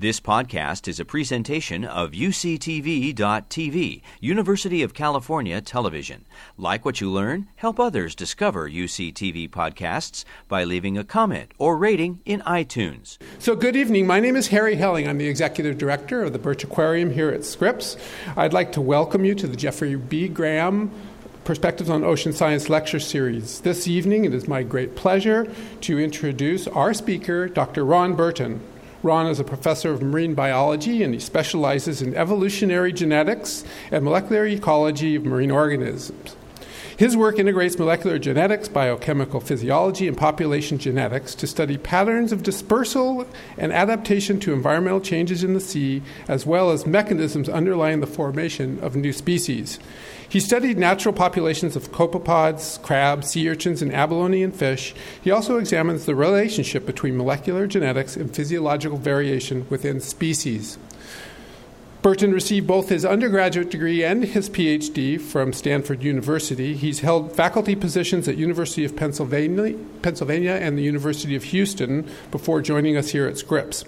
This podcast is a presentation of UCTV.tv, University of California Television. Like what you learn, help others discover UCTV podcasts by leaving a comment or rating in iTunes. So, good evening. My name is Harry Helling. I'm the Executive Director of the Birch Aquarium here at Scripps. I'd like to welcome you to the Jeffrey B. Graham Perspectives on Ocean Science lecture series. This evening, it is my great pleasure to introduce our speaker, Dr. Ron Burton. Ron is a professor of marine biology and he specializes in evolutionary genetics and molecular ecology of marine organisms. His work integrates molecular genetics, biochemical physiology, and population genetics to study patterns of dispersal and adaptation to environmental changes in the sea, as well as mechanisms underlying the formation of new species. He studied natural populations of copepods, crabs, sea urchins, and abalone and fish. He also examines the relationship between molecular genetics and physiological variation within species. Burton received both his undergraduate degree and his PhD from Stanford University. He's held faculty positions at University of Pennsylvania, Pennsylvania and the University of Houston before joining us here at Scripps.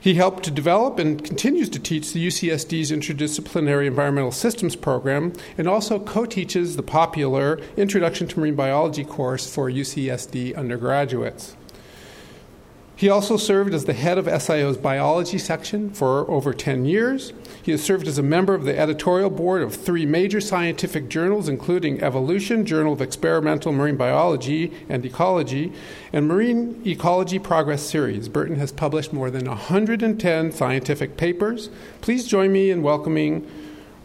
He helped to develop and continues to teach the UCSD's Interdisciplinary Environmental Systems program and also co teaches the popular Introduction to Marine Biology course for UCSD undergraduates. He also served as the head of SIO's biology section for over 10 years. He has served as a member of the editorial board of three major scientific journals, including Evolution, Journal of Experimental Marine Biology and Ecology, and Marine Ecology Progress Series. Burton has published more than 110 scientific papers. Please join me in welcoming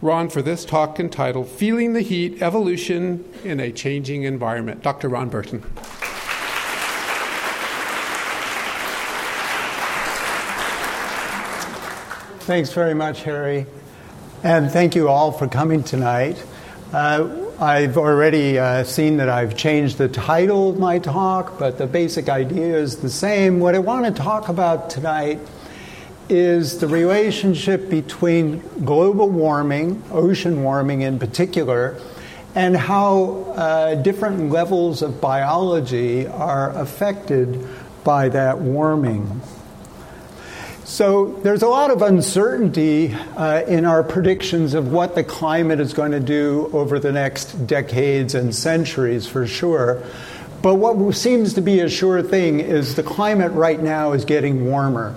Ron for this talk entitled Feeling the Heat Evolution in a Changing Environment. Dr. Ron Burton. Thanks very much, Harry. And thank you all for coming tonight. Uh, I've already uh, seen that I've changed the title of my talk, but the basic idea is the same. What I want to talk about tonight is the relationship between global warming, ocean warming in particular, and how uh, different levels of biology are affected by that warming. So there's a lot of uncertainty uh, in our predictions of what the climate is going to do over the next decades and centuries for sure. But what seems to be a sure thing is the climate right now is getting warmer.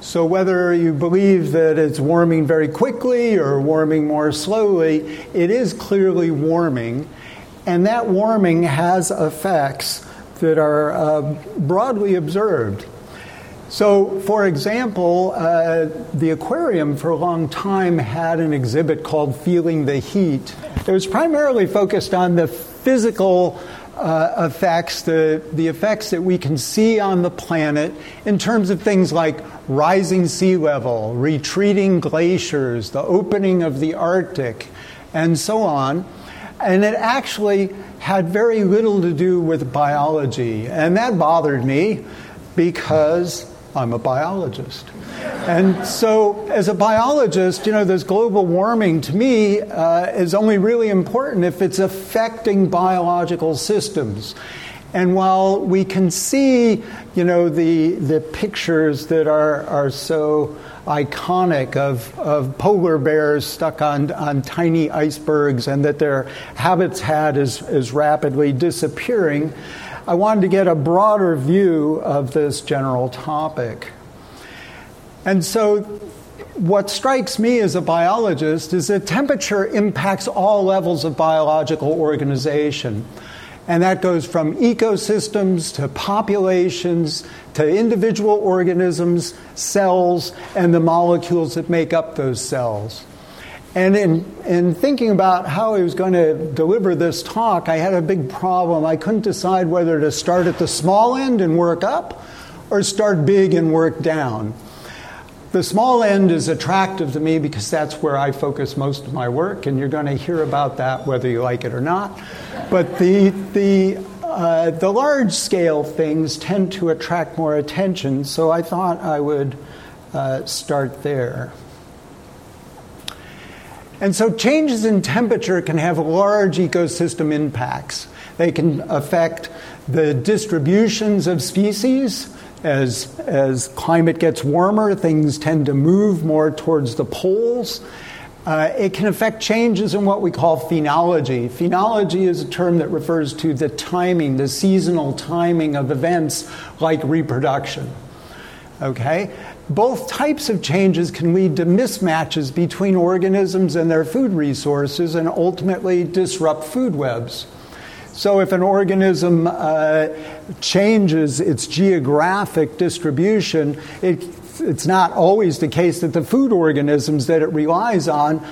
So whether you believe that it's warming very quickly or warming more slowly, it is clearly warming. And that warming has effects that are uh, broadly observed. So, for example, uh, the aquarium for a long time had an exhibit called Feeling the Heat. It was primarily focused on the physical uh, effects, the, the effects that we can see on the planet in terms of things like rising sea level, retreating glaciers, the opening of the Arctic, and so on. And it actually had very little to do with biology. And that bothered me because I'm a biologist. And so, as a biologist, you know, this global warming to me uh, is only really important if it's affecting biological systems. And while we can see, you know, the, the pictures that are, are so iconic of, of polar bears stuck on, on tiny icebergs and that their habitat is, is rapidly disappearing, I wanted to get a broader view of this general topic. And so, what strikes me as a biologist is that temperature impacts all levels of biological organization. And that goes from ecosystems to populations to individual organisms, cells, and the molecules that make up those cells. And in, in thinking about how I was going to deliver this talk, I had a big problem. I couldn't decide whether to start at the small end and work up or start big and work down. The small end is attractive to me because that's where I focus most of my work, and you're going to hear about that whether you like it or not. But the, the, uh, the large scale things tend to attract more attention, so I thought I would uh, start there. And so changes in temperature can have large ecosystem impacts. They can affect the distributions of species. As, as climate gets warmer, things tend to move more towards the poles. Uh, it can affect changes in what we call phenology. Phenology is a term that refers to the timing, the seasonal timing of events like reproduction. Okay? Both types of changes can lead to mismatches between organisms and their food resources and ultimately disrupt food webs. So, if an organism uh, changes its geographic distribution, it it's not always the case that the food organisms that it relies on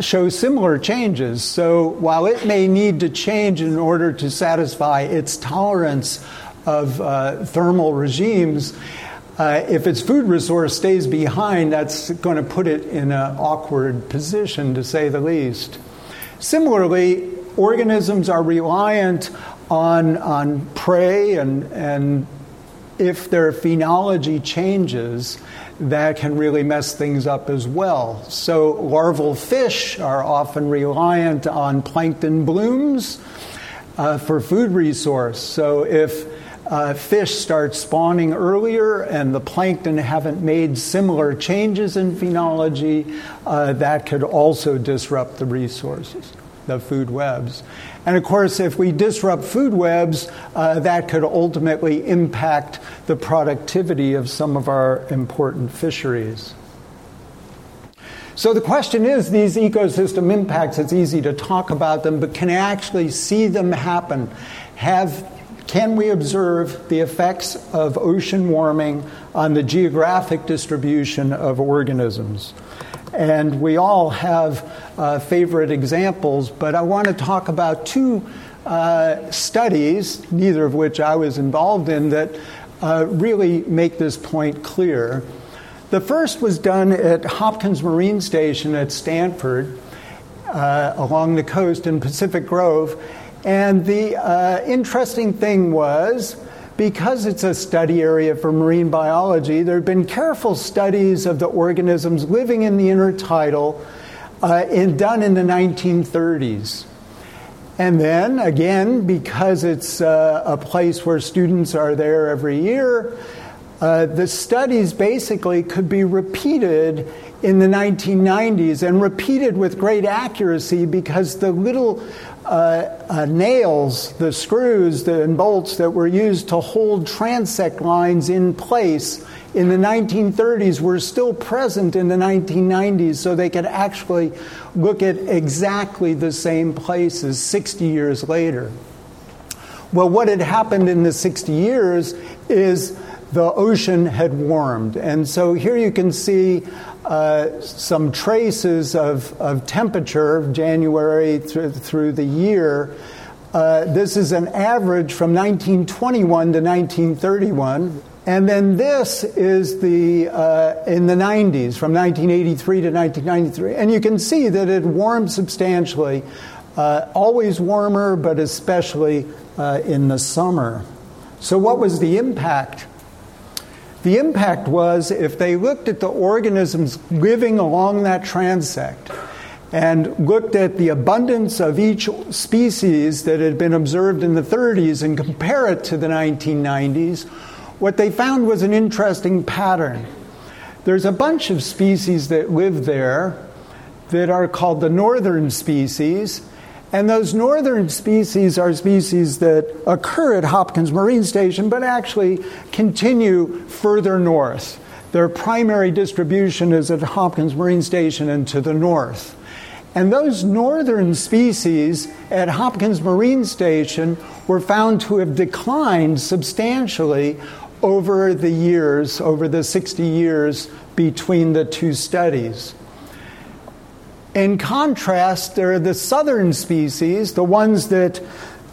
show similar changes. So while it may need to change in order to satisfy its tolerance of uh, thermal regimes, uh, if its food resource stays behind, that's going to put it in an awkward position, to say the least. Similarly, organisms are reliant on, on prey and, and if their phenology changes, that can really mess things up as well. So, larval fish are often reliant on plankton blooms uh, for food resource. So, if uh, fish start spawning earlier and the plankton haven't made similar changes in phenology, uh, that could also disrupt the resources, the food webs. And of course, if we disrupt food webs, uh, that could ultimately impact the productivity of some of our important fisheries. So the question is these ecosystem impacts, it's easy to talk about them, but can I actually see them happen? Have, can we observe the effects of ocean warming on the geographic distribution of organisms? And we all have uh, favorite examples, but I want to talk about two uh, studies, neither of which I was involved in, that uh, really make this point clear. The first was done at Hopkins Marine Station at Stanford uh, along the coast in Pacific Grove. And the uh, interesting thing was because it's a study area for marine biology, there have been careful studies of the organisms living in the intertidal uh, in, done in the 1930s. And then, again, because it's uh, a place where students are there every year, uh, the studies basically could be repeated in the 1990s and repeated with great accuracy because the little uh, uh, nails, the screws the, and bolts that were used to hold transect lines in place in the 1930s were still present in the 1990s, so they could actually look at exactly the same places 60 years later. Well, what had happened in the 60 years is the ocean had warmed. And so here you can see uh, some traces of, of temperature, January through, through the year. Uh, this is an average from 1921 to 1931. And then this is the uh, in the 90s, from 1983 to 1993. And you can see that it warmed substantially, uh, always warmer, but especially uh, in the summer. So, what was the impact the impact was if they looked at the organisms living along that transect and looked at the abundance of each species that had been observed in the 30s and compare it to the 1990s, what they found was an interesting pattern. There's a bunch of species that live there that are called the northern species, and those northern species are species that occur at Hopkins Marine Station but actually continue further north. Their primary distribution is at Hopkins Marine Station and to the north. And those northern species at Hopkins Marine Station were found to have declined substantially over the years, over the 60 years between the two studies. In contrast, there are the southern species, the ones that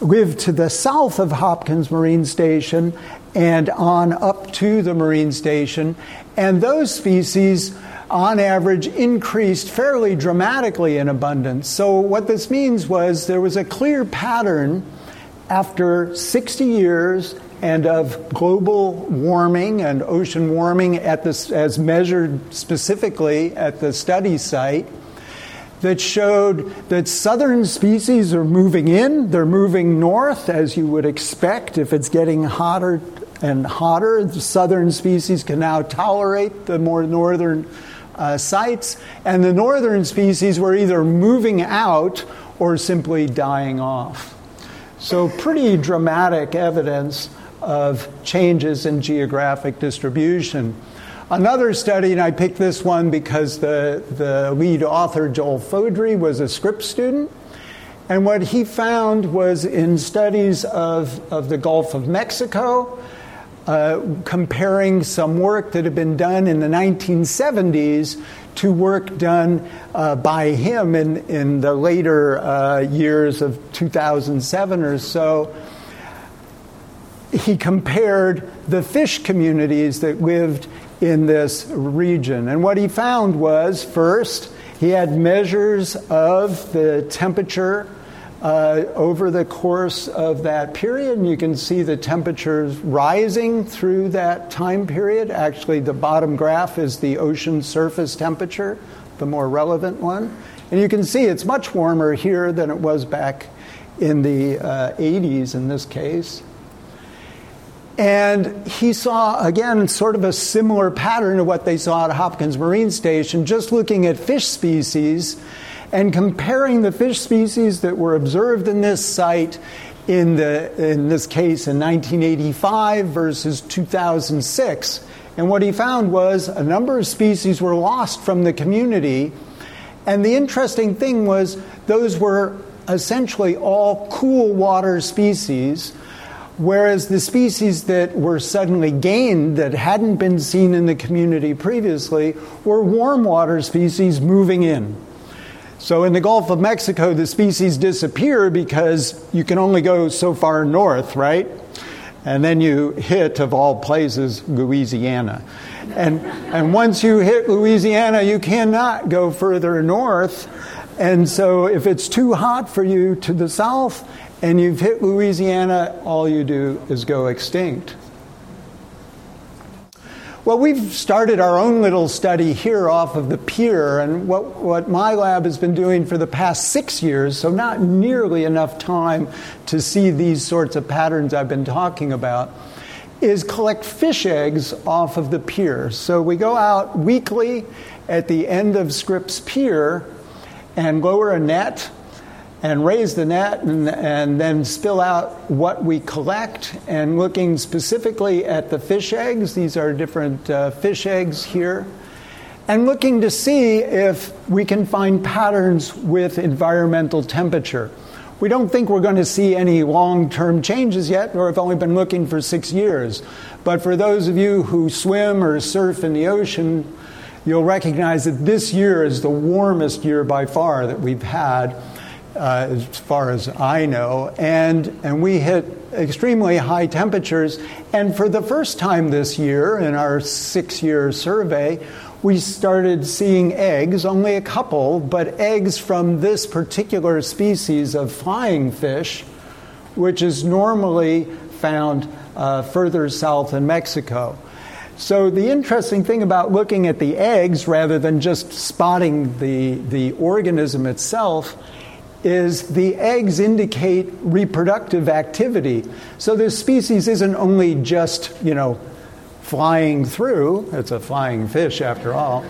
live to the south of Hopkins Marine Station and on up to the marine station. And those species, on average, increased fairly dramatically in abundance. So, what this means was there was a clear pattern after 60 years and of global warming and ocean warming at this, as measured specifically at the study site that showed that southern species are moving in, they're moving north, as you would expect if it's getting hotter and hotter. The southern species can now tolerate the more northern uh, sites, and the northern species were either moving out or simply dying off. So, pretty dramatic evidence of changes in geographic distribution. Another study, and I picked this one because the, the lead author, Joel Fodrie, was a Scripps student. And what he found was in studies of, of the Gulf of Mexico, uh, comparing some work that had been done in the 1970s to work done uh, by him in, in the later uh, years of 2007 or so. He compared the fish communities that lived in this region. And what he found was first, he had measures of the temperature uh, over the course of that period. And you can see the temperatures rising through that time period. Actually, the bottom graph is the ocean surface temperature, the more relevant one. And you can see it's much warmer here than it was back in the uh, 80s in this case. And he saw, again, sort of a similar pattern to what they saw at Hopkins Marine Station, just looking at fish species and comparing the fish species that were observed in this site in, the, in this case in 1985 versus 2006. And what he found was a number of species were lost from the community. And the interesting thing was, those were essentially all cool water species, whereas the species that were suddenly gained that hadn't been seen in the community previously were warm water species moving in. So in the Gulf of Mexico, the species disappear because you can only go so far north, right? And then you hit, of all places, Louisiana. And, and once you hit Louisiana, you cannot go further north. And so if it's too hot for you to the south and you've hit Louisiana, all you do is go extinct. Well, we've started our own little study here off of the pier, and what, what my lab has been doing for the past six years, so not nearly enough time to see these sorts of patterns I've been talking about, is collect fish eggs off of the pier. So we go out weekly at the end of Scripps Pier and lower a net and raise the net and, and, then spill out what we collect. And looking specifically at the fish eggs, these are different uh, fish eggs here, and looking to see if we can find patterns with environmental temperature. We don't think we're going to see any long term changes yet, or have only been looking for six years. But for those of you who swim or surf in the ocean, you'll recognize that this year is the warmest year by far that we've had uh, as far as I know, and, and we hit extremely high temperatures. And for the first time this year, in our six year survey, we started seeing eggs, only a couple, but eggs from this particular species of flying fish, which is normally found uh, further south in Mexico. So, the interesting thing about looking at the eggs rather than just spotting the, the organism itself is the eggs indicate reproductive activity. So this species isn't only just, you know, flying through, it's a flying fish after all.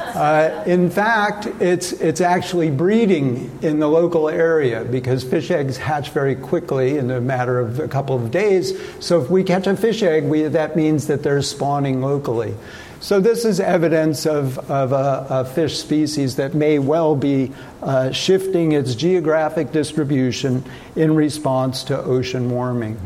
Uh, in fact, it's, it's actually breeding in the local area because fish eggs hatch very quickly in a matter of a couple of days. So if we catch a fish egg, we, that means that they're spawning locally. So, this is evidence of, of a, a fish species that may well be uh, shifting its geographic distribution in response to ocean warming.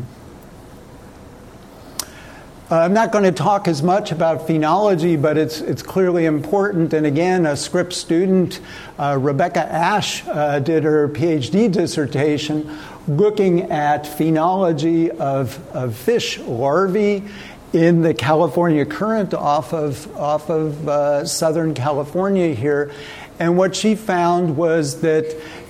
Uh, I'm not going to talk as much about phenology, but it's, it's clearly important. And again, a Scripps student, uh, Rebecca Asch, uh, did her PhD dissertation looking at phenology of, of fish larvae in the California current off of, off of uh, Southern California here. And what she found was that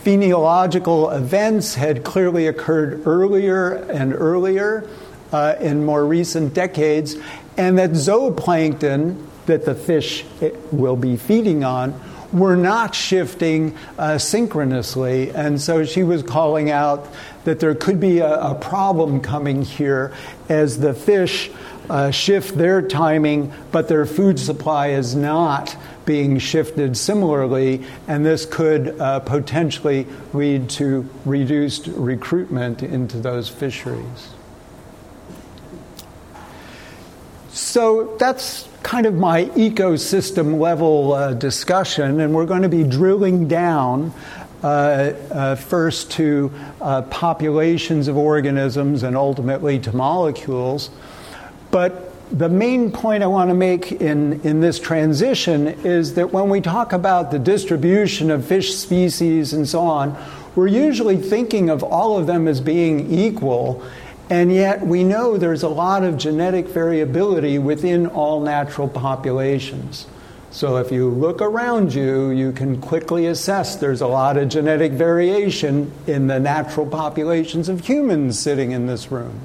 phenological events had clearly occurred earlier and earlier uh, in more recent decades, and that zooplankton that the fish will be feeding on were not shifting uh, synchronously. And so she was calling out that there could be a, a problem coming here as the fish uh, shift their timing, but their food supply is not being shifted similarly, and this could uh, potentially lead to reduced recruitment into those fisheries. So that's kind of my ecosystem level uh, discussion, and we're going to be drilling down uh, uh, first to uh, populations of organisms and ultimately to molecules. But the main point I want to make in, in this transition is that when we talk about the distribution of fish species and so on, we're usually thinking of all of them as being equal and yet, we know there's a lot of genetic variability within all natural populations. So, if you look around you, you can quickly assess there's a lot of genetic variation in the natural populations of humans sitting in this room.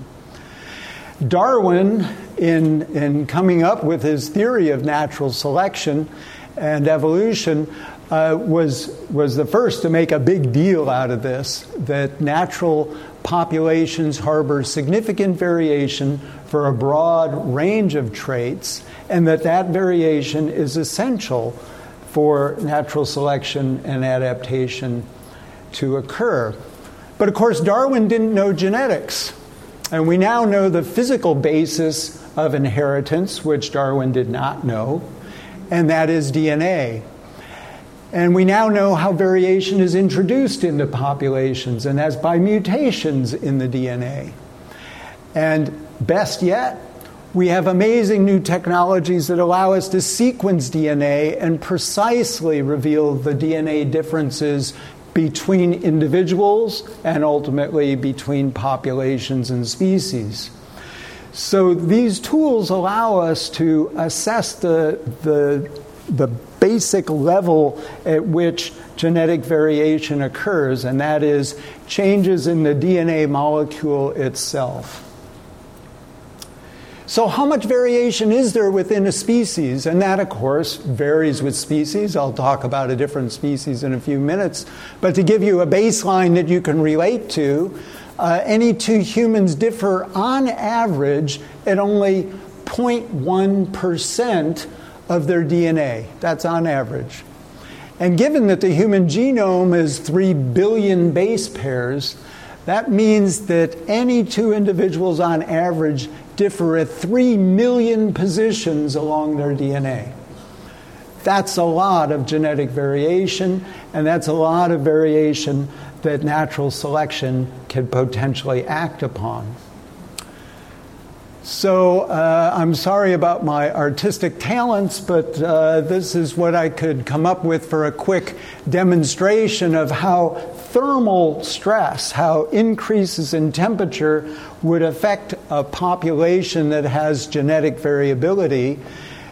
Darwin, in, in coming up with his theory of natural selection and evolution, uh, was, was the first to make a big deal out of this that natural populations harbor significant variation for a broad range of traits, and that that variation is essential for natural selection and adaptation to occur. But of course, Darwin didn't know genetics. And we now know the physical basis of inheritance, which Darwin did not know, and that is DNA. And we now know how variation is introduced into populations and as by mutations in the DNA. And best yet, we have amazing new technologies that allow us to sequence DNA and precisely reveal the DNA differences between individuals and ultimately between populations and species. So these tools allow us to assess the, the, the basic level at which genetic variation occurs, and that is changes in the DNA molecule itself. So, how much variation is there within a species? And that, of course, varies with species. I'll talk about a different species in a few minutes. But to give you a baseline that you can relate to, uh, any two humans differ on average at only 0.1% of their DNA. That's on average. And given that the human genome is 3 billion base pairs, that means that any two individuals on average differ at 3 million positions along their DNA. That's a lot of genetic variation, and that's a lot of variation that natural selection can potentially act upon. So uh, I'm sorry about my artistic talents, but uh, this is what I could come up with for a quick demonstration of how thermal stress, how increases in temperature would affect a population that has genetic variability.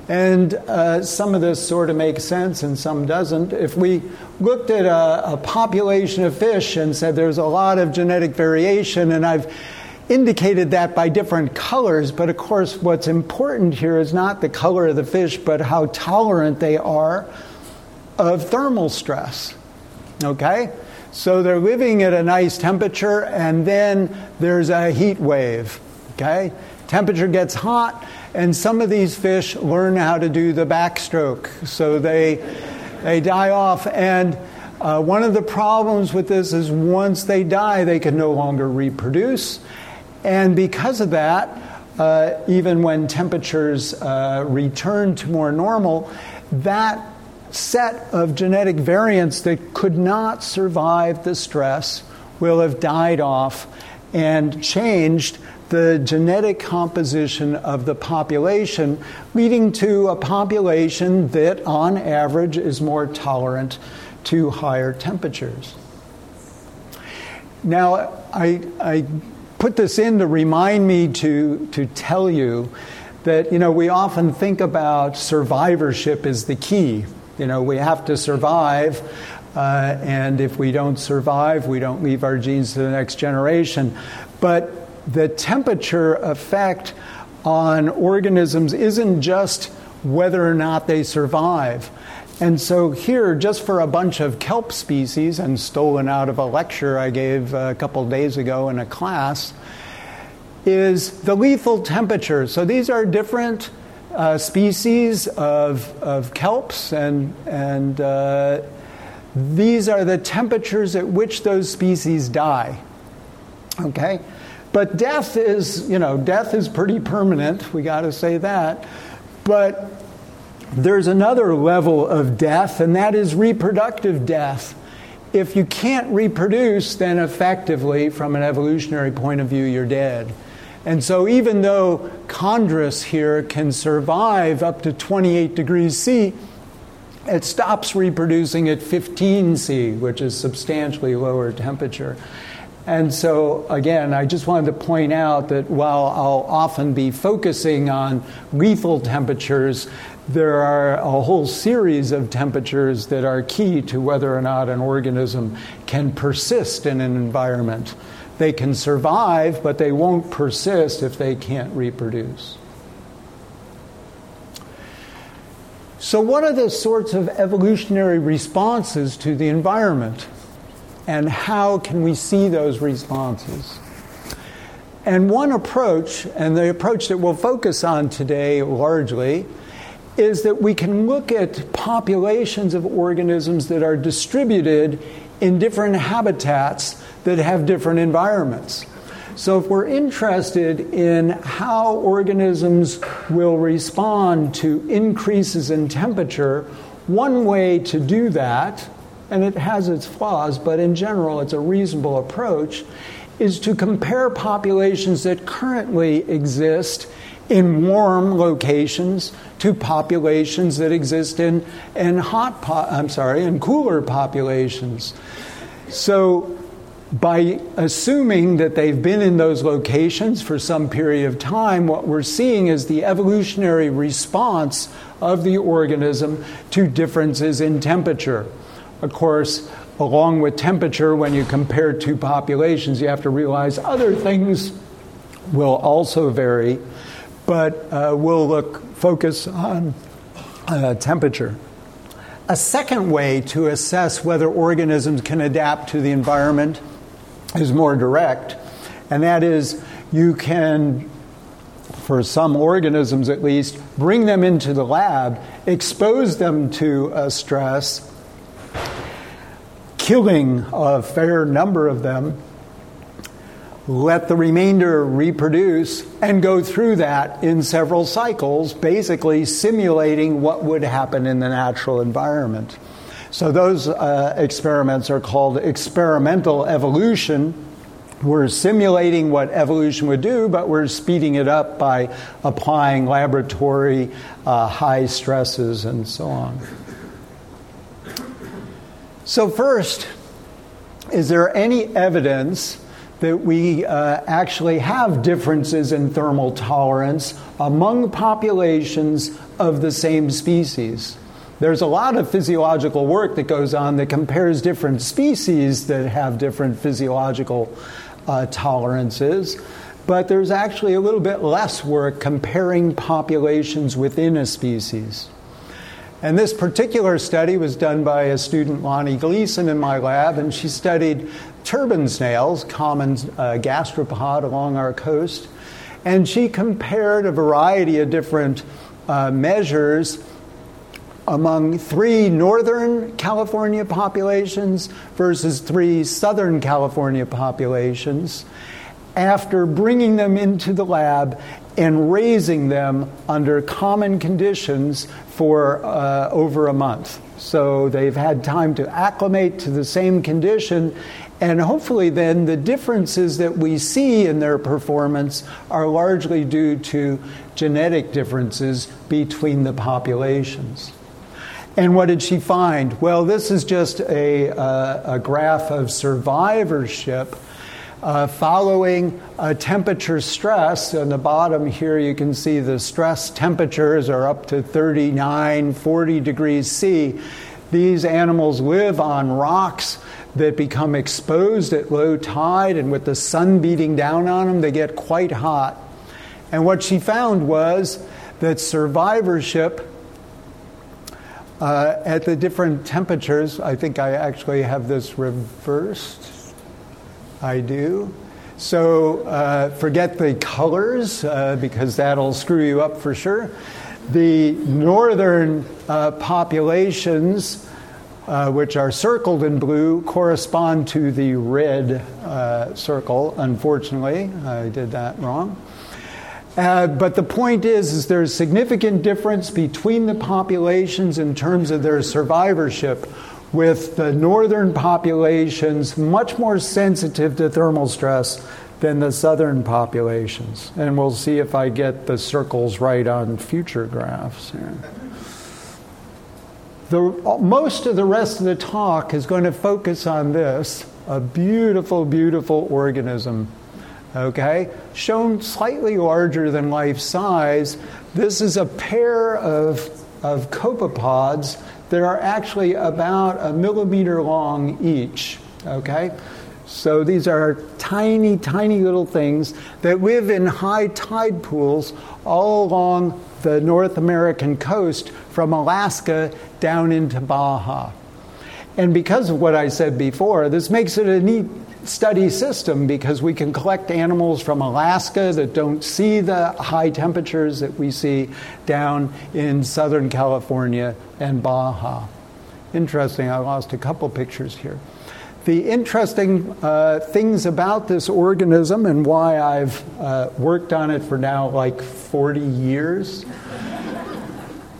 And uh, some of this sort of makes sense and some doesn't. If we looked at a, a population of fish and said there's a lot of genetic variation, and I've indicated that by different colors, but of course, what's important here is not the color of the fish, but how tolerant they are of thermal stress. Okay? So they're living at a nice temperature, and then there's a heat wave. Okay? Temperature gets hot, and some of these fish learn how to do the backstroke. So they, they die off. And uh, one of the problems with this is once they die, they can no longer reproduce. And because of that, uh, even when temperatures uh, return to more normal, that set of genetic variants that could not survive the stress will have died off and changed the genetic composition of the population, leading to a population that, on average, is more tolerant to higher temperatures. Now, I, I put this in to remind me to, to tell you that, you know, we often think about survivorship as the key. You know, we have to survive, uh, and if we don't survive, we don't leave our genes to the next generation. But the temperature effect on organisms isn't just whether or not they survive. And so, here, just for a bunch of kelp species, and stolen out of a lecture I gave a couple days ago in a class, is the lethal temperature. So, these are different uh, species of, of kelps, and, and uh, these are the temperatures at which those species die. Okay? But death is, you know, death is pretty permanent, we got to say that. But there's another level of death, and that is reproductive death. If you can't reproduce, then effectively, from an evolutionary point of view, you're dead. And so, even though chondrus here can survive up to 28 degrees C, it stops reproducing at 15 C, which is substantially lower temperature. And so, again, I just wanted to point out that while I'll often be focusing on lethal temperatures, there are a whole series of temperatures that are key to whether or not an organism can persist in an environment. They can survive, but they won't persist if they can't reproduce. So, what are the sorts of evolutionary responses to the environment? And how can we see those responses? And one approach, and the approach that we'll focus on today largely, is that we can look at populations of organisms that are distributed in different habitats that have different environments. So, if we're interested in how organisms will respond to increases in temperature, one way to do that, and it has its flaws, but in general it's a reasonable approach, is to compare populations that currently exist in warm locations to populations that exist in, in hot po- I'm sorry, in cooler populations. So by assuming that they've been in those locations for some period of time, what we're seeing is the evolutionary response of the organism to differences in temperature. Of course, along with temperature, when you compare two populations, you have to realize other things will also vary, but uh, we'll look focus on uh, temperature. A second way to assess whether organisms can adapt to the environment is more direct, and that is you can, for some organisms at least, bring them into the lab, expose them to a stress, killing a fair number of them, let the remainder reproduce, and go through that in several cycles, basically simulating what would happen in the natural environment. So, those uh, experiments are called experimental evolution. We're simulating what evolution would do, but we're speeding it up by applying laboratory uh, high stresses and so on. So, first, is there any evidence that we uh, actually have differences in thermal tolerance among populations of the same species? There's a lot of physiological work that goes on that compares different species that have different physiological uh, tolerances, but there's actually a little bit less work comparing populations within a species. And this particular study was done by a student, Lani Gleason, in my lab, and she studied turban snails, common uh, gastropod along our coast, and she compared a variety of different uh, measures among three northern California populations versus three southern California populations after bringing them into the lab and raising them under common conditions for uh, over a month. So they've had time to acclimate to the same condition, and hopefully, then the differences that we see in their performance are largely due to genetic differences between the populations. And what did she find? Well, this is just a, uh, a graph of survivorship uh, following a temperature stress. On the bottom here, you can see the stress temperatures are up to 39, 40 degrees C. These animals live on rocks that become exposed at low tide, and with the sun beating down on them, they get quite hot. And what she found was that survivorship uh, at the different temperatures. I think I actually have this reversed. I do. So uh, forget the colors uh, because that'll screw you up for sure. The northern uh, populations, uh, which are circled in blue, correspond to the red uh, circle. Unfortunately, I did that wrong. Uh, but the point is, is there's significant difference between the populations in terms of their survivorship, with the northern populations much more sensitive to thermal stress than the southern populations. And we'll see if I get the circles right on future graphs here. The, most of the rest of the talk is going to focus on this a beautiful, beautiful organism okay, shown slightly larger than life size. This is a pair of, of copepods that are actually about a millimeter long each, okay? So these are tiny, tiny little things that live in high tide pools all along the North American coast from Alaska down into Baja. And because of what I said before, this makes it a neat study system because we can collect animals from Alaska that don't see the high temperatures that we see down in Southern California and Baja. Interesting, I lost a couple pictures here. The interesting uh, things about this organism and why I've uh, worked on it for now like 40 years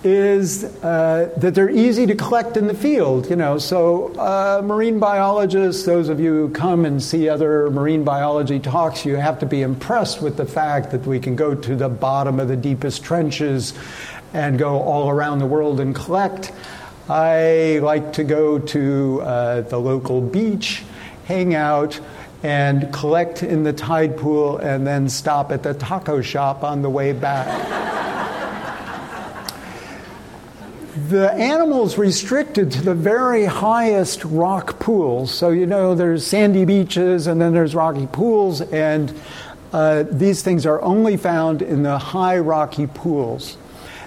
is uh, that they're easy to collect in the field. You know, so uh, marine biologists, those of you who come and see other marine biology talks, you have to be impressed with the fact that we can go to the bottom of the deepest trenches and go all around the world and collect. I like to go to uh, the local beach, hang out, and collect in the tide pool, and then stop at the taco shop on the way back the animals restricted to the very highest rock pools. So, you know, there's sandy beaches and then there's rocky pools, and uh, these things are only found in the high rocky pools.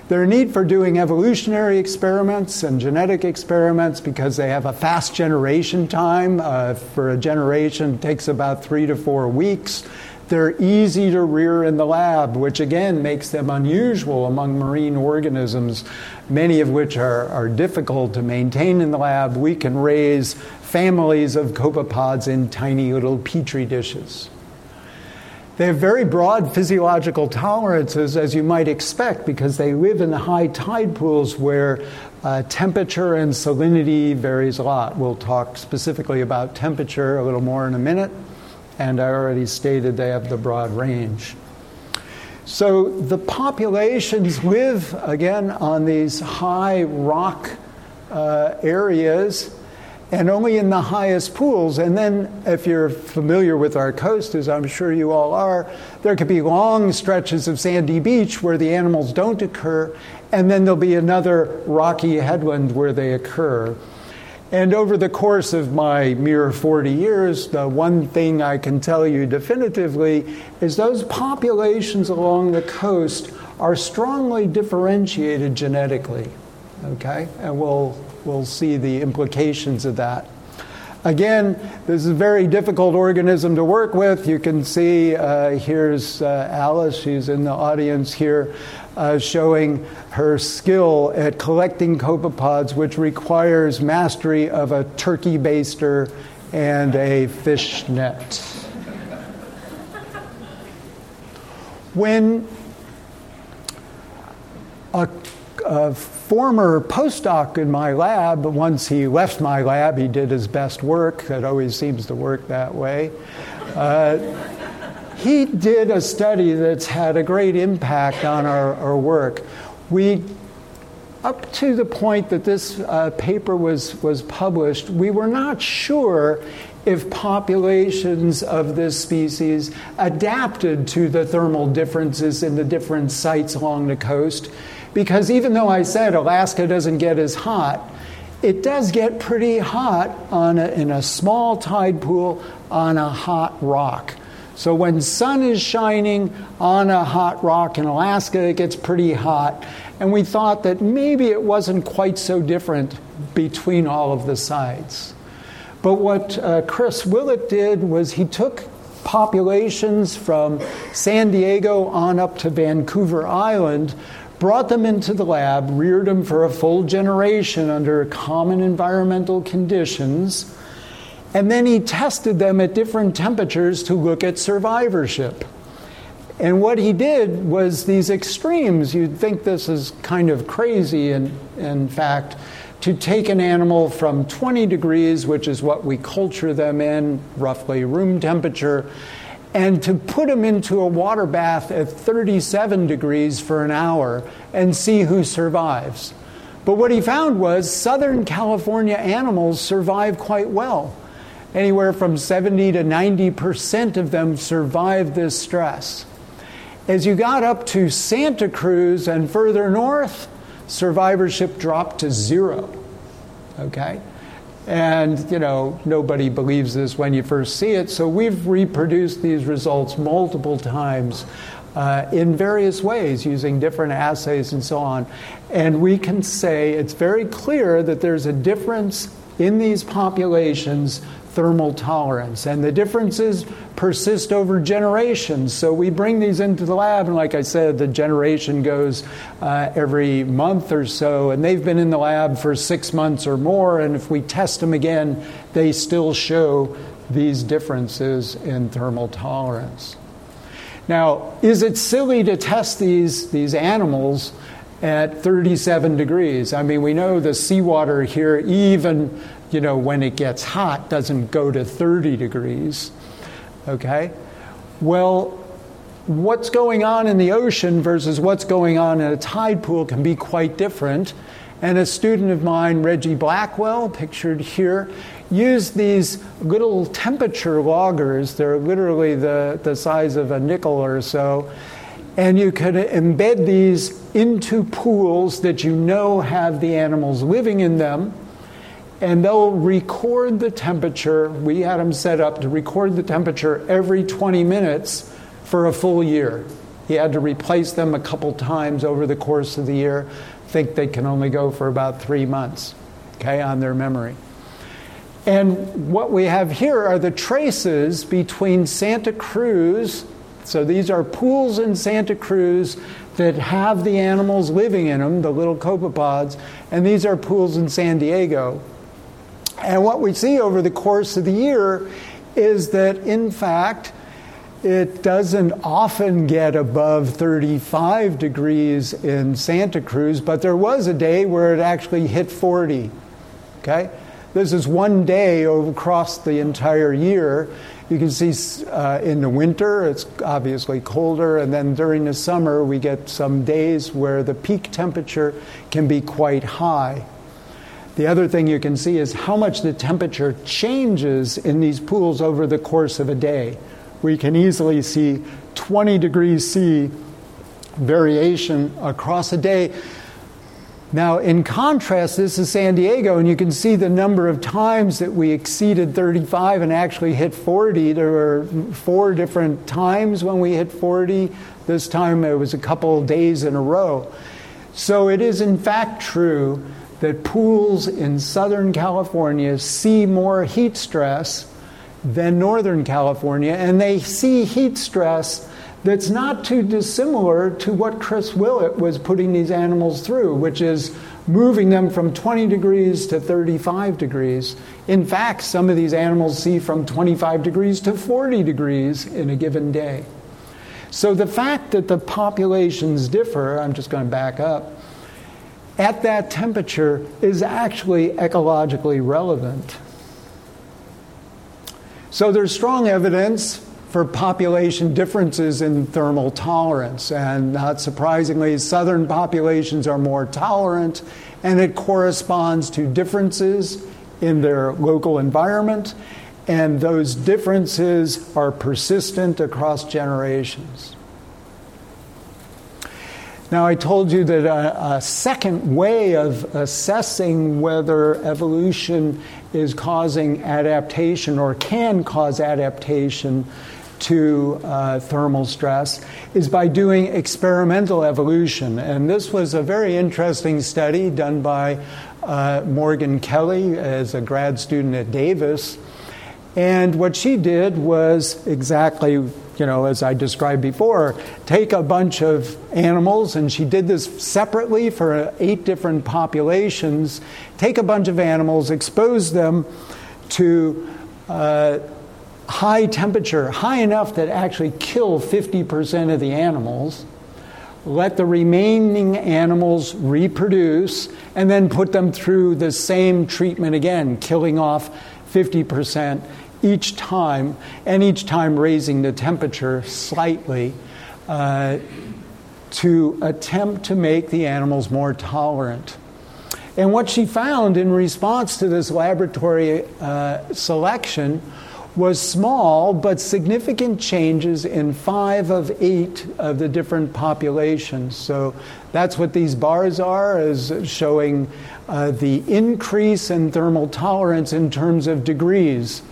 There are need for doing evolutionary experiments and genetic experiments because they have a fast generation time. Uh, for a generation, takes about three to four weeks. They're easy to rear in the lab, which again makes them unusual among marine organisms, many of which are, are difficult to maintain in the lab. We can raise families of copepods in tiny little petri dishes. They have very broad physiological tolerances, as you might expect, because they live in the high tide pools where uh, temperature and salinity varies a lot. We'll talk specifically about temperature a little more in a minute and I already stated they have the broad range. So the populations live again on these high rock uh, areas and only in the highest pools. And then, if you're familiar with our coast, as I'm sure you all are, there could be long stretches of sandy beach where the animals don't occur, and then there'll be another rocky headland where they occur. And over the course of my mere 40 years, the one thing I can tell you definitively is those populations along the coast are strongly differentiated genetically. Okay? And we'll, we'll see the implications of that. Again, this is a very difficult organism to work with. You can see uh, here's uh, Alice, she's in the audience here uh, showing her skill at collecting copepods, which requires mastery of a turkey baster and a fish net. When a, a former postdoc in my lab, once he left my lab, he did his best work. That always seems to work that way. Uh, he did a study that's had a great impact on our, our work. We, up to the point that this uh, paper was, was published, we were not sure if populations of this species adapted to the thermal differences in the different sites along the coast. Because even though I said Alaska doesn't get as hot, it does get pretty hot on a, in a small tide pool on a hot rock. So when sun is shining on a hot rock in Alaska, it gets pretty hot. And we thought that maybe it wasn't quite so different between all of the sites. But what uh, Chris Willett did was he took populations from San Diego on up to Vancouver Island, brought them into the lab, reared them for a full generation under common environmental conditions, and then he tested them at different temperatures to look at survivorship. And what he did was these extremes. You'd think this is kind of crazy, in, in fact, to take an animal from 20 degrees, which is what we culture them in, roughly room temperature, and to put them into a water bath at 37 degrees for an hour and see who survives. But what he found was Southern California animals survive quite well. Anywhere from 70 to 90 percent of them survived this stress. As you got up to Santa Cruz and further north, survivorship dropped to zero. Okay? And, you know, nobody believes this when you first see it. So we've reproduced these results multiple times uh, in various ways using different assays and so on. And we can say it's very clear that there's a difference in these populations thermal tolerance. And the differences persist over generations. So we bring these into the lab, and like I said, the generation goes uh, every month or so, and they've been in the lab for six months or more. And if we test them again, they still show these differences in thermal tolerance. Now, is it silly to test these, these animals at 37 degrees? I mean, we know the seawater here, even you know, when it gets hot, doesn't go to 30 degrees. Okay? Well, what's going on in the ocean versus what's going on in a tide pool can be quite different. And a student of mine, Reggie Blackwell, pictured here, used these little temperature loggers. They're literally the, the size of a nickel or so. And you could embed these into pools that you know have the animals living in them and they'll record the temperature. We had them set up to record the temperature every 20 minutes for a full year. He had to replace them a couple times over the course of the year. Think they can only go for about three months, okay, on their memory. And what we have here are the traces between Santa Cruz. So these are pools in Santa Cruz that have the animals living in them, the little copepods, and these are pools in San Diego and what we see over the course of the year is that, in fact, it doesn't often get above 35 degrees in Santa Cruz, but there was a day where it actually hit 40. Okay? This is one day across the entire year. You can see uh, in the winter it's obviously colder, and then during the summer we get some days where the peak temperature can be quite high. The other thing you can see is how much the temperature changes in these pools over the course of a day. We can easily see 20 degrees C variation across a day. Now, in contrast, this is San Diego, and you can see the number of times that we exceeded 35 and actually hit 40. There were four different times when we hit 40. This time it was a couple days in a row. So it is, in fact, true that pools in Southern California see more heat stress than Northern California, and they see heat stress that's not too dissimilar to what Chris Willett was putting these animals through, which is moving them from 20 degrees to 35 degrees. In fact, some of these animals see from 25 degrees to 40 degrees in a given day. So the fact that the populations differ, I'm just going to back up, at that temperature is actually ecologically relevant. So there's strong evidence for population differences in thermal tolerance. And not surprisingly, southern populations are more tolerant, and it corresponds to differences in their local environment, and those differences are persistent across generations. Now, I told you that a, a, second way of assessing whether evolution is causing adaptation or can cause adaptation to uh, thermal stress is by doing experimental evolution. And this was a very interesting study done by uh, Morgan Kelly as a grad student at Davis. And what she did was exactly, you know, as I described before, take a bunch of animals, and she did this separately for eight different populations. Take a bunch of animals, expose them to uh, high temperature, high enough that actually kill 50% of the animals, let the remaining animals reproduce, and then put them through the same treatment again, killing off 50% each time, and each time raising the temperature slightly uh, to attempt to make the animals more tolerant. And what she found in response to this laboratory uh, selection was small but significant changes in five of eight of the different populations. So that's what these bars are, is showing uh, the increase in thermal tolerance in terms of degrees.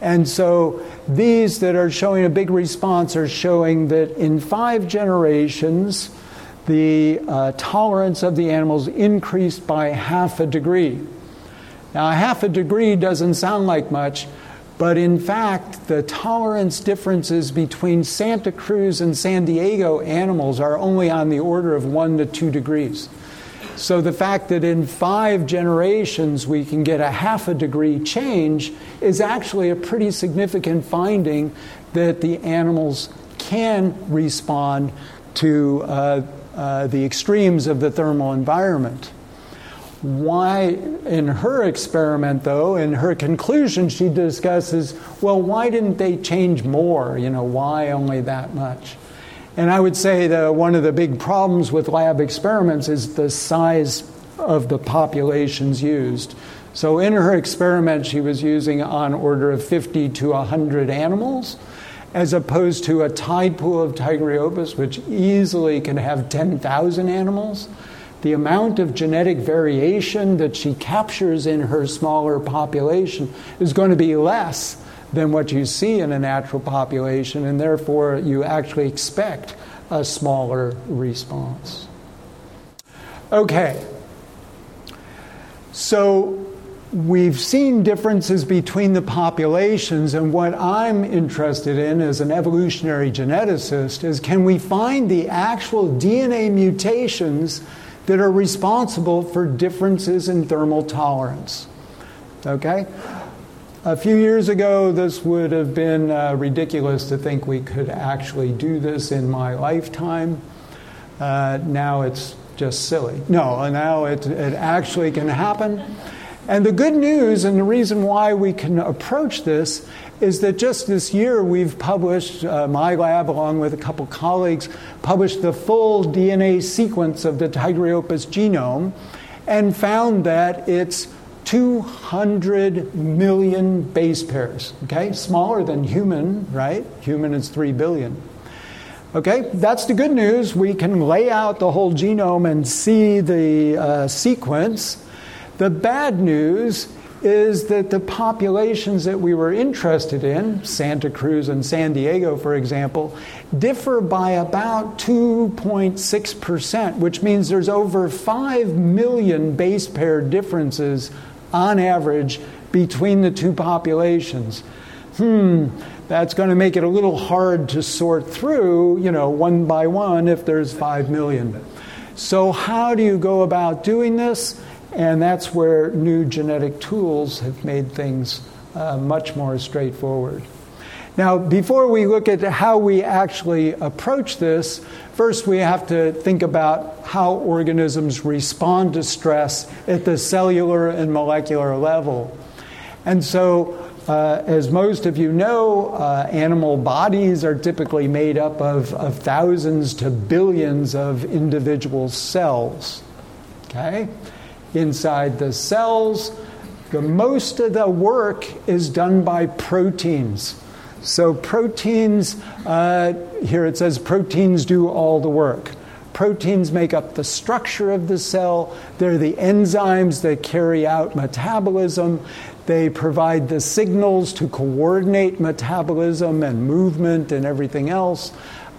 And so these that are showing a big response are showing that in five generations, the uh, tolerance of the animals increased by half a degree. Now, half a degree doesn't sound like much, but in fact, the tolerance differences between Santa Cruz and San Diego animals are only on the order of one to two degrees. So the fact that in five generations we can get a half a degree change is actually a pretty significant finding that the animals can respond to uh, uh, the extremes of the thermal environment. Why, in her experiment, though, in her conclusion, she discusses, well, why didn't they change more? You know, why only that much? And I would say that one of the big problems with lab experiments is the size of the populations used. So in her experiment, she was using on order of 50 to 100 animals, as opposed to a tide pool of Tigriopus, which easily can have 10,000 animals the amount of genetic variation that she captures in her smaller population is going to be less than what you see in a natural population, and therefore you actually expect a smaller response. Okay, so we've seen differences between the populations, and what I'm interested in as an evolutionary geneticist is can we find the actual DNA mutations? that are responsible for differences in thermal tolerance. Okay? A few years ago, this would have been uh, ridiculous to think we could actually do this in my lifetime. Uh, now it's just silly. No, now it, it actually can happen. And the good news and the reason why we can approach this is that just this year we've published, uh, my lab, along with a couple colleagues, published the full DNA sequence of the Tigriopus genome and found that it's 200 million base pairs, okay? Smaller than human, right? Human is 3 billion. Okay, that's the good news. We can lay out the whole genome and see the uh, sequence. The bad news is that the populations that we were interested in, Santa Cruz and San Diego, for example, differ by about 2.6%, which means there's over 5 million base pair differences on average between the two populations. Hmm, that's going to make it a little hard to sort through, you know, one by one if there's 5 million. So, how do you go about doing this? And that's where new genetic tools have made things uh, much more straightforward. Now, before we look at how we actually approach this, first we have to think about how organisms respond to stress at the cellular and molecular level. And so, uh, as most of you know, uh, animal bodies are typically made up of, of thousands to billions of individual cells. Okay? inside the cells. The most of the work is done by proteins. So, proteins, uh, here it says proteins do all the work. Proteins make up the structure of the cell. They're the enzymes that carry out metabolism. They provide the signals to coordinate metabolism and movement and everything else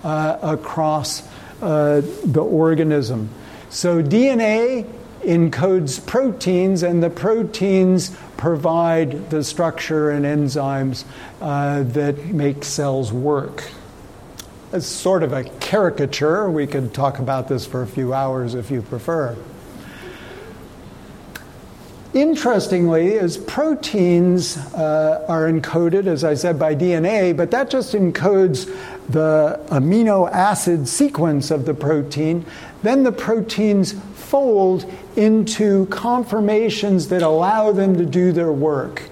uh, across uh, the organism. So DNA encodes proteins, and the proteins provide the structure and enzymes uh, that make cells work. It's sort of a caricature. We could talk about this for a few hours if you prefer. Interestingly, as proteins uh, are encoded, as I said, by DNA, but that just encodes the amino acid sequence of the protein. Then the proteins fold into conformations that allow them to do their work.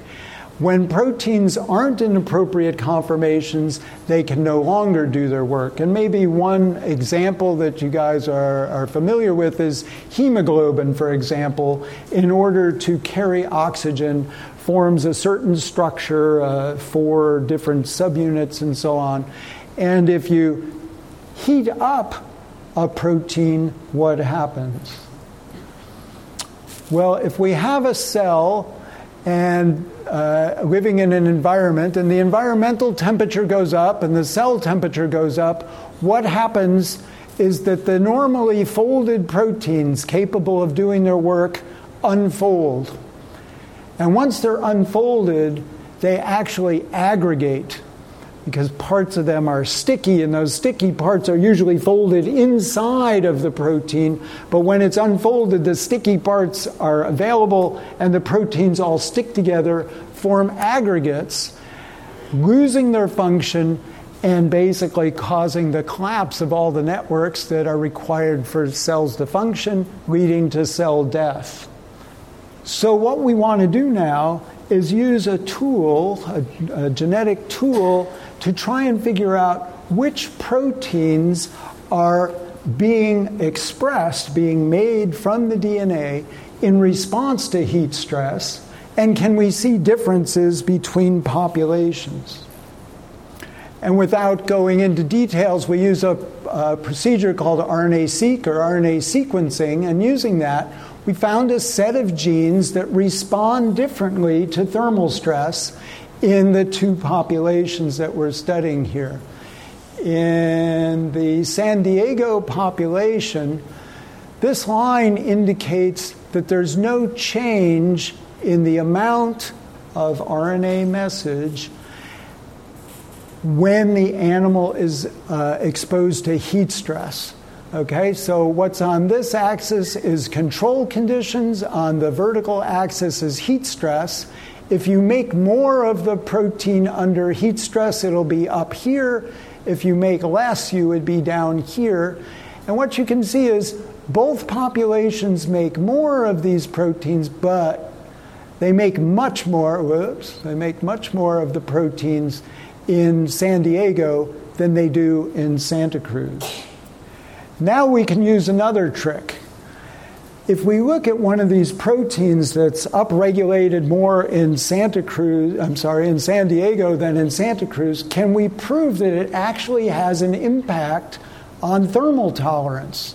When proteins aren't in appropriate conformations, they can no longer do their work. And maybe one example that you guys are, are familiar with is hemoglobin, for example, in order to carry oxygen, forms a certain structure uh, for different subunits and so on. And if you heat up a protein, what happens? Well, if we have a cell and uh, living in an environment, and the environmental temperature goes up and the cell temperature goes up, what happens is that the normally folded proteins capable of doing their work unfold. And once they're unfolded, they actually aggregate because parts of them are sticky, and those sticky parts are usually folded inside of the protein. But when it's unfolded, the sticky parts are available, and the proteins all stick together, form aggregates, losing their function, and basically causing the collapse of all the networks that are required for cells to function, leading to cell death. So, what we want to do now is use a tool, a, a genetic tool to try and figure out which proteins are being expressed, being made from the DNA in response to heat stress, and can we see differences between populations? And without going into details, we use a, a procedure called RNA seq or RNA sequencing, and using that, we found a set of genes that respond differently to thermal stress in the two populations that we're studying here. In the San Diego population, this line indicates that there's no change in the amount of RNA message when the animal is uh, exposed to heat stress. Okay, so what's on this axis is control conditions, on the vertical axis is heat stress, if you make more of the protein under heat stress, it'll be up here. If you make less, you would be down here. And what you can see is both populations make more of these proteins, but they make much more, whoops, they make much more of the proteins in San Diego than they do in Santa Cruz. Now we can use another trick if we look at one of these proteins that's upregulated more in Santa Cruz, I'm sorry, in San Diego than in Santa Cruz, can we prove that it actually has an impact on thermal tolerance?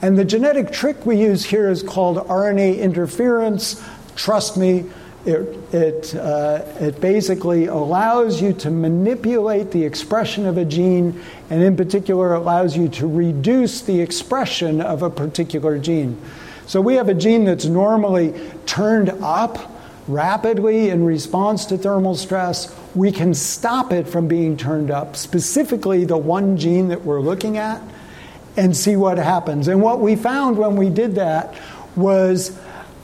And the genetic trick we use here is called RNA interference. Trust me, it, it, uh, it basically allows you to manipulate the expression of a gene, and in particular, allows you to reduce the expression of a particular gene. So we have a gene that's normally turned up rapidly in response to thermal stress. We can stop it from being turned up, specifically the one gene that we're looking at, and see what happens. And what we found when we did that was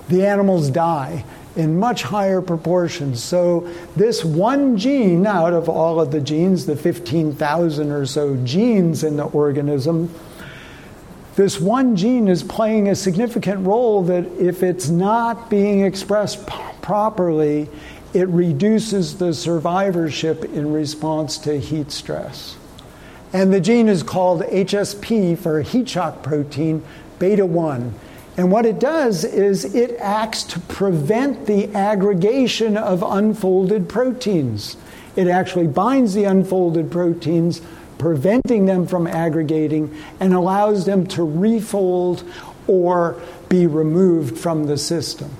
the animals die in much higher proportions. So, this one gene out of all of the genes, the 15,000 or so genes in the organism, this one gene is playing a significant role that if it's not being expressed p- properly, it reduces the survivorship in response to heat stress. And the gene is called HSP for heat shock protein beta 1. And what it does is it acts to prevent the aggregation of unfolded proteins. It actually binds the unfolded proteins, preventing them from aggregating, and allows them to refold or be removed from the system.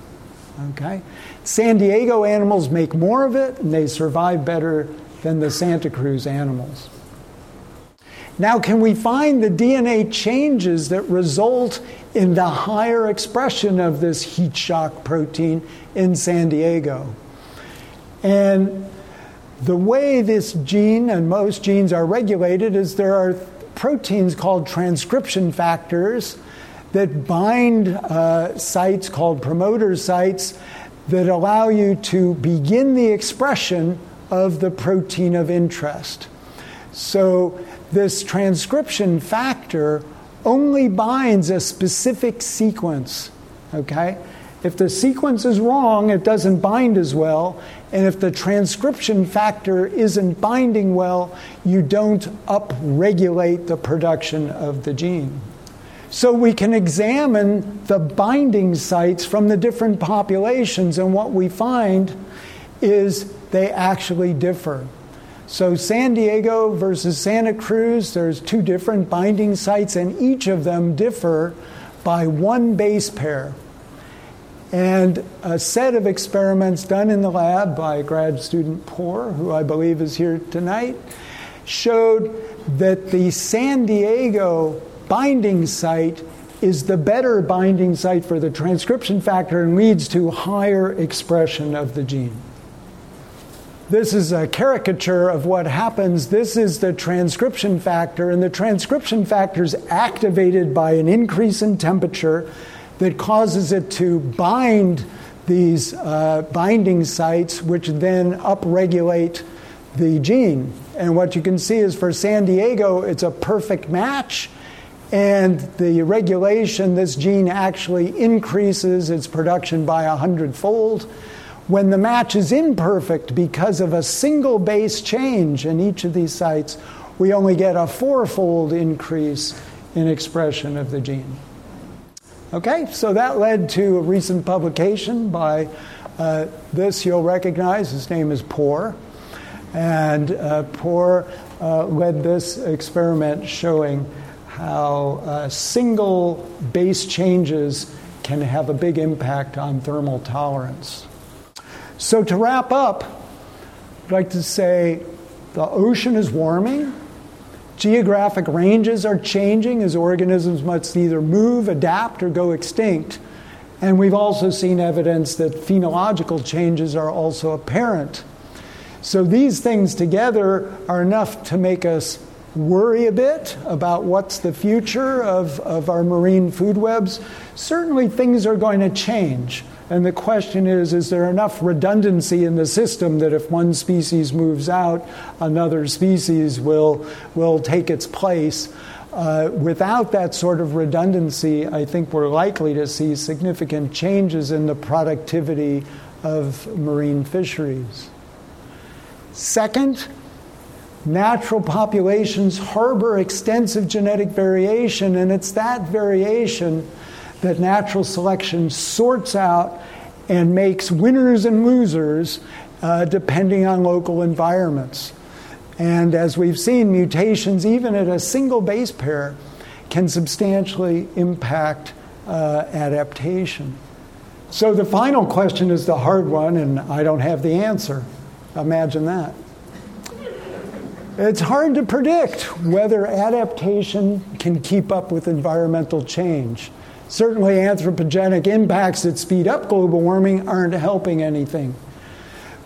Okay? San Diego animals make more of it, and they survive better than the Santa Cruz animals. Now, can we find the DNA changes that result in the higher expression of this heat shock protein in San Diego? And the way this gene and most genes are regulated is there are proteins called transcription factors that bind uh, sites called promoter sites that allow you to begin the expression of the protein of interest. So, this transcription factor only binds a specific sequence, okay? If the sequence is wrong, it doesn't bind as well. And if the transcription factor isn't binding well, you don't upregulate the production of the gene. So we can examine the binding sites from the different populations, and what we find is they actually differ. So, San Diego versus Santa Cruz, there's two different binding sites, and each of them differ by one base pair. And a set of experiments done in the lab by grad student Poor, who I believe is here tonight, showed that the San Diego binding site is the better binding site for the transcription factor and leads to higher expression of the gene. This is a caricature of what happens. This is the transcription factor, and the transcription factor is activated by an increase in temperature that causes it to bind these uh, binding sites, which then upregulate the gene. And what you can see is for San Diego, it's a perfect match. And the regulation, this gene actually increases its production by a hundredfold when the match is imperfect because of a single base change in each of these sites, we only get a fourfold increase in expression of the gene. Okay, so that led to a recent publication by uh, this you'll recognize. His name is Poor. And uh, Poor uh, led this experiment showing how uh, single base changes can have a big impact on thermal tolerance. So, to wrap up, I'd like to say the ocean is warming. Geographic ranges are changing as organisms must either move, adapt, or go extinct. And we've also seen evidence that phenological changes are also apparent. So these things together are enough to make us worry a bit about what's the future of, of our marine food webs. Certainly, things are going to change. And the question is is there enough redundancy in the system that if one species moves out, another species will, will take its place? Uh, without that sort of redundancy, I think we're likely to see significant changes in the productivity of marine fisheries. Second, natural populations harbor extensive genetic variation, and it's that variation that natural selection sorts out and makes winners and losers uh, depending on local environments. And as we've seen, mutations, even at a single base pair, can substantially impact uh, adaptation. So the final question is the hard one, and I don't have the answer. Imagine that. It's hard to predict whether adaptation can keep up with environmental change. Certainly, anthropogenic impacts that speed up global warming aren't helping anything.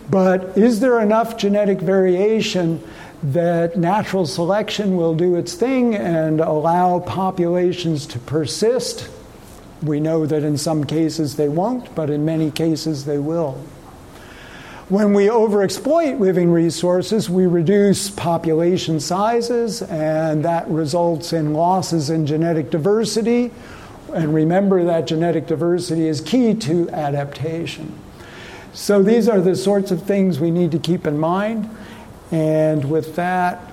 But is there enough genetic variation that natural selection will do its thing and allow populations to persist? We know that in some cases they won't, but in many cases they will. When we overexploit living resources, we reduce population sizes, and that results in losses in genetic diversity and remember that genetic diversity is key to adaptation. So these are the sorts of things we need to keep in mind. And with that,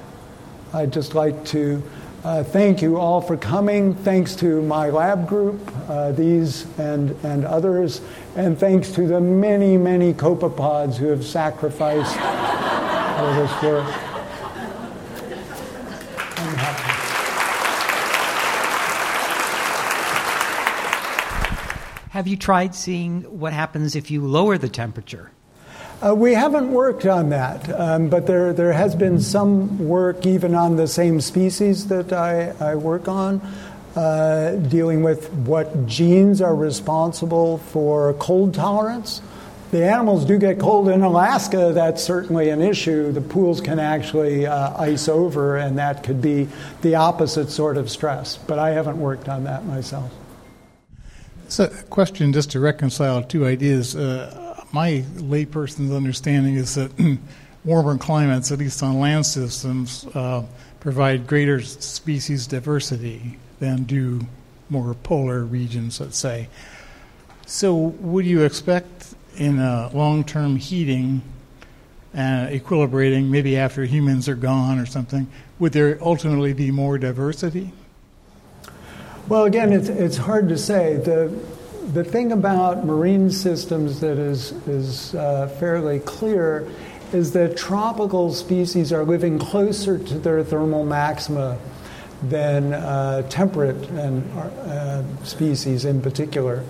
I'd just like to uh, thank you all for coming. Thanks to my lab group, uh, these and, and others. And thanks to the many, many copepods who have sacrificed for this work. Have you tried seeing what happens if you lower the temperature? Uh, we haven't worked on that, um, but there, there has been some work even on the same species that I, I work on, uh, dealing with what genes are responsible for cold tolerance. The animals do get cold in Alaska, that's certainly an issue. The pools can actually uh, ice over, and that could be the opposite sort of stress, but I haven't worked on that myself. So, a question just to reconcile two ideas. Uh, my layperson's understanding is that warmer climates, at least on land systems, uh, provide greater species diversity than do more polar regions, let's say. So, would you expect in a long term heating and uh, equilibrating, maybe after humans are gone or something, would there ultimately be more diversity? Well, again, it's, it's hard to say. The, the thing about marine systems that is, is uh, fairly clear is that tropical species are living closer to their thermal maxima than uh, temperate and, uh, species in particular.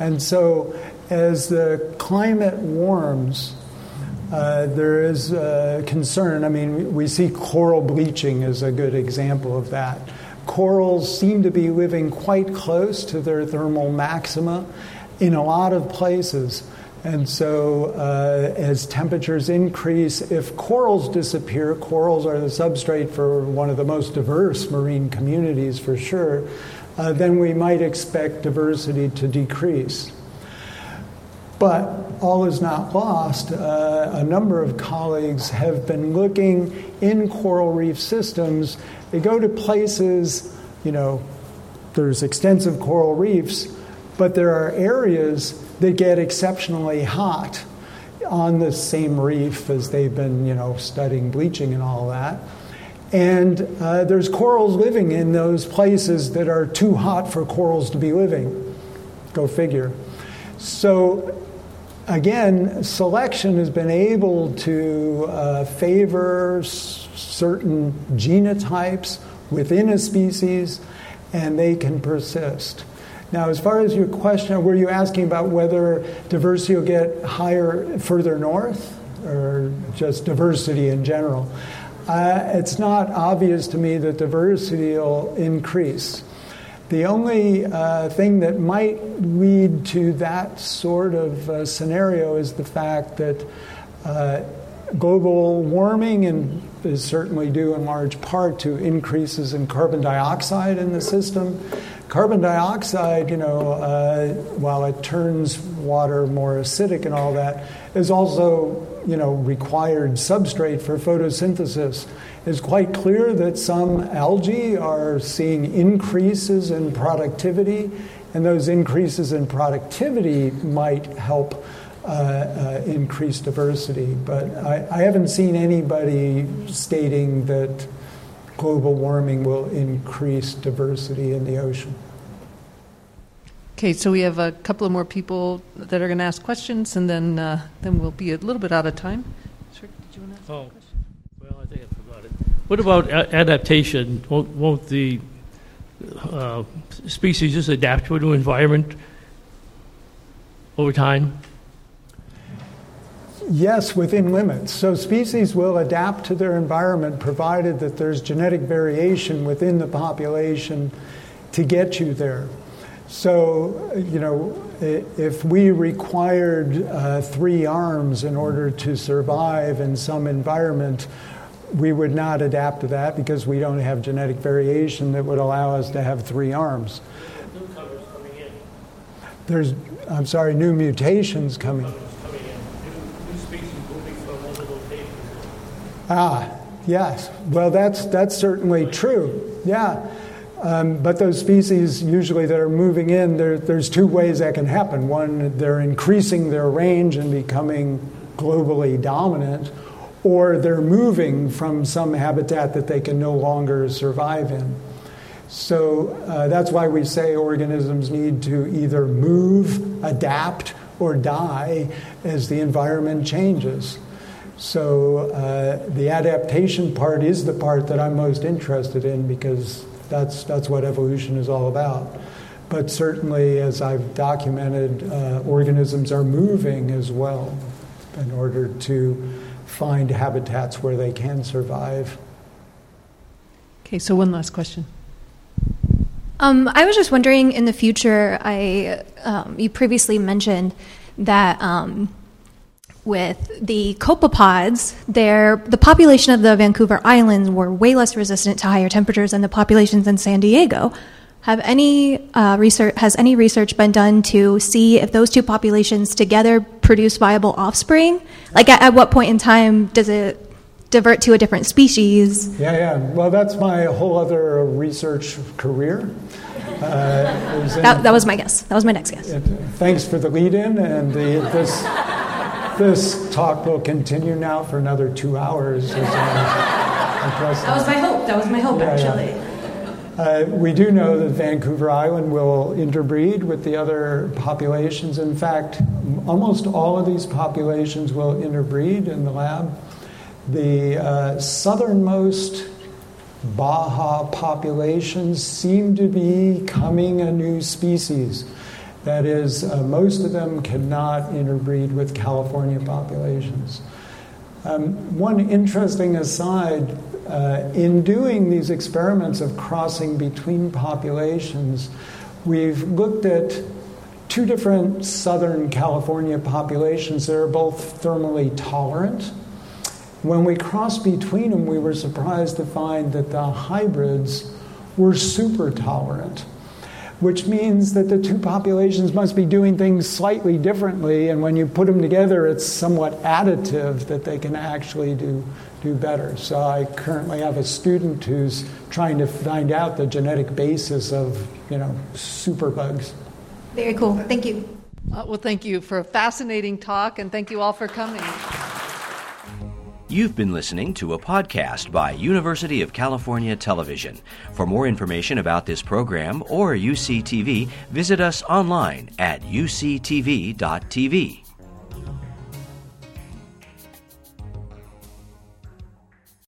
And so, as the climate warms, uh, there is concern. I mean, we see coral bleaching as a good example of that corals seem to be living quite close to their thermal maxima in a lot of places. And so, uh, as temperatures increase, if corals disappear, corals are the substrate for one of the most diverse marine communities for sure, uh, then we might expect diversity to decrease. But all is not lost. Uh, a number of colleagues have been looking in coral reef systems they go to places, you know, there's extensive coral reefs, but there are areas that get exceptionally hot on the same reef as they've been, you know, studying bleaching and all that. And uh, there's corals living in those places that are too hot for corals to be living. Go figure. So, again, selection has been able to uh, favor certain genotypes within a species, and they can persist. Now, as far as your question, were you asking about whether diversity will get higher further north, or just diversity in general? Uh, it's not obvious to me that diversity will increase. The only uh, thing that might lead to that sort of uh, scenario is the fact that uh, global warming and is certainly due in large part to increases in carbon dioxide in the system. Carbon dioxide, you know, uh, while it turns water more acidic and all that, is also, you know, required substrate for photosynthesis. It's quite clear that some algae are seeing increases in productivity, and those increases in productivity might help uh, uh, increase diversity. But I, I, haven't seen anybody stating that global warming will increase diversity in the ocean. Okay, so we have a couple of more people that are going to ask questions, and then uh, then we'll be a little bit out of time. Sir, did you want to ask oh, a question? Well, I think I forgot it. What about a- adaptation? Won't, won't the uh, species just adapt to a new environment over time? Yes, within limits. So species will adapt to their environment provided that there's genetic variation within the population to get you there. So, you know, if we required uh, three arms in order to survive in some environment, we would not adapt to that because we don't have genetic variation that would allow us to have three arms. There's, I'm sorry, new mutations coming. Ah, yes. Well, that's, that's certainly true. Yeah. Um, but those species usually that are moving in, there, there's two ways that can happen. One, they're increasing their range and becoming globally dominant, or they're moving from some habitat that they can no longer survive in. So uh, that's why we say organisms need to either move, adapt, or die as the environment changes. So uh, the adaptation part is the part that I'm most interested in because that's, that's what evolution is all about. but certainly, as I've documented, uh, organisms are moving as well in order to find habitats where they can survive. Okay, so one last question. Um, I was just wondering in the future, I um, you previously mentioned that um, with the copepods, there the population of the Vancouver Islands were way less resistant to higher temperatures than the populations in San Diego. Have any uh, research has any research been done to see if those two populations together produce viable offspring? Like at, at what point in time does it divert to a different species? Yeah, yeah. Well, that's my whole other research career. Uh, that, that, was my guess. That was my next guess. It, thanks for the lead-in, and the, this this talk will continue now for another two hours. that was my hope. That was my hope, yeah, actually. Yeah. Uh, we do know that Vancouver Island will interbreed with the other populations. In fact, almost all of these populations will interbreed in the lab. The uh, southernmost Baja populations seem to be coming a new species. That is, uh, most of them cannot interbreed with California populations. Um, one interesting aside uh, in doing these experiments of crossing between populations, we've looked at two different Southern California populations that are both thermally tolerant. When we crossed between them, we were surprised to find that the hybrids were super tolerant which means that the two populations must be doing things slightly differently, and when you put them together, it's somewhat additive that they can actually do, do better. So I currently have a student who's trying to find out the genetic basis of, you know, superbugs. Very cool. Thank you. Uh, well, thank you for a fascinating talk, and thank you all for coming. You've been listening to a podcast by University of California Television. For more information about this program or UCTV, visit us online at uctv.tv.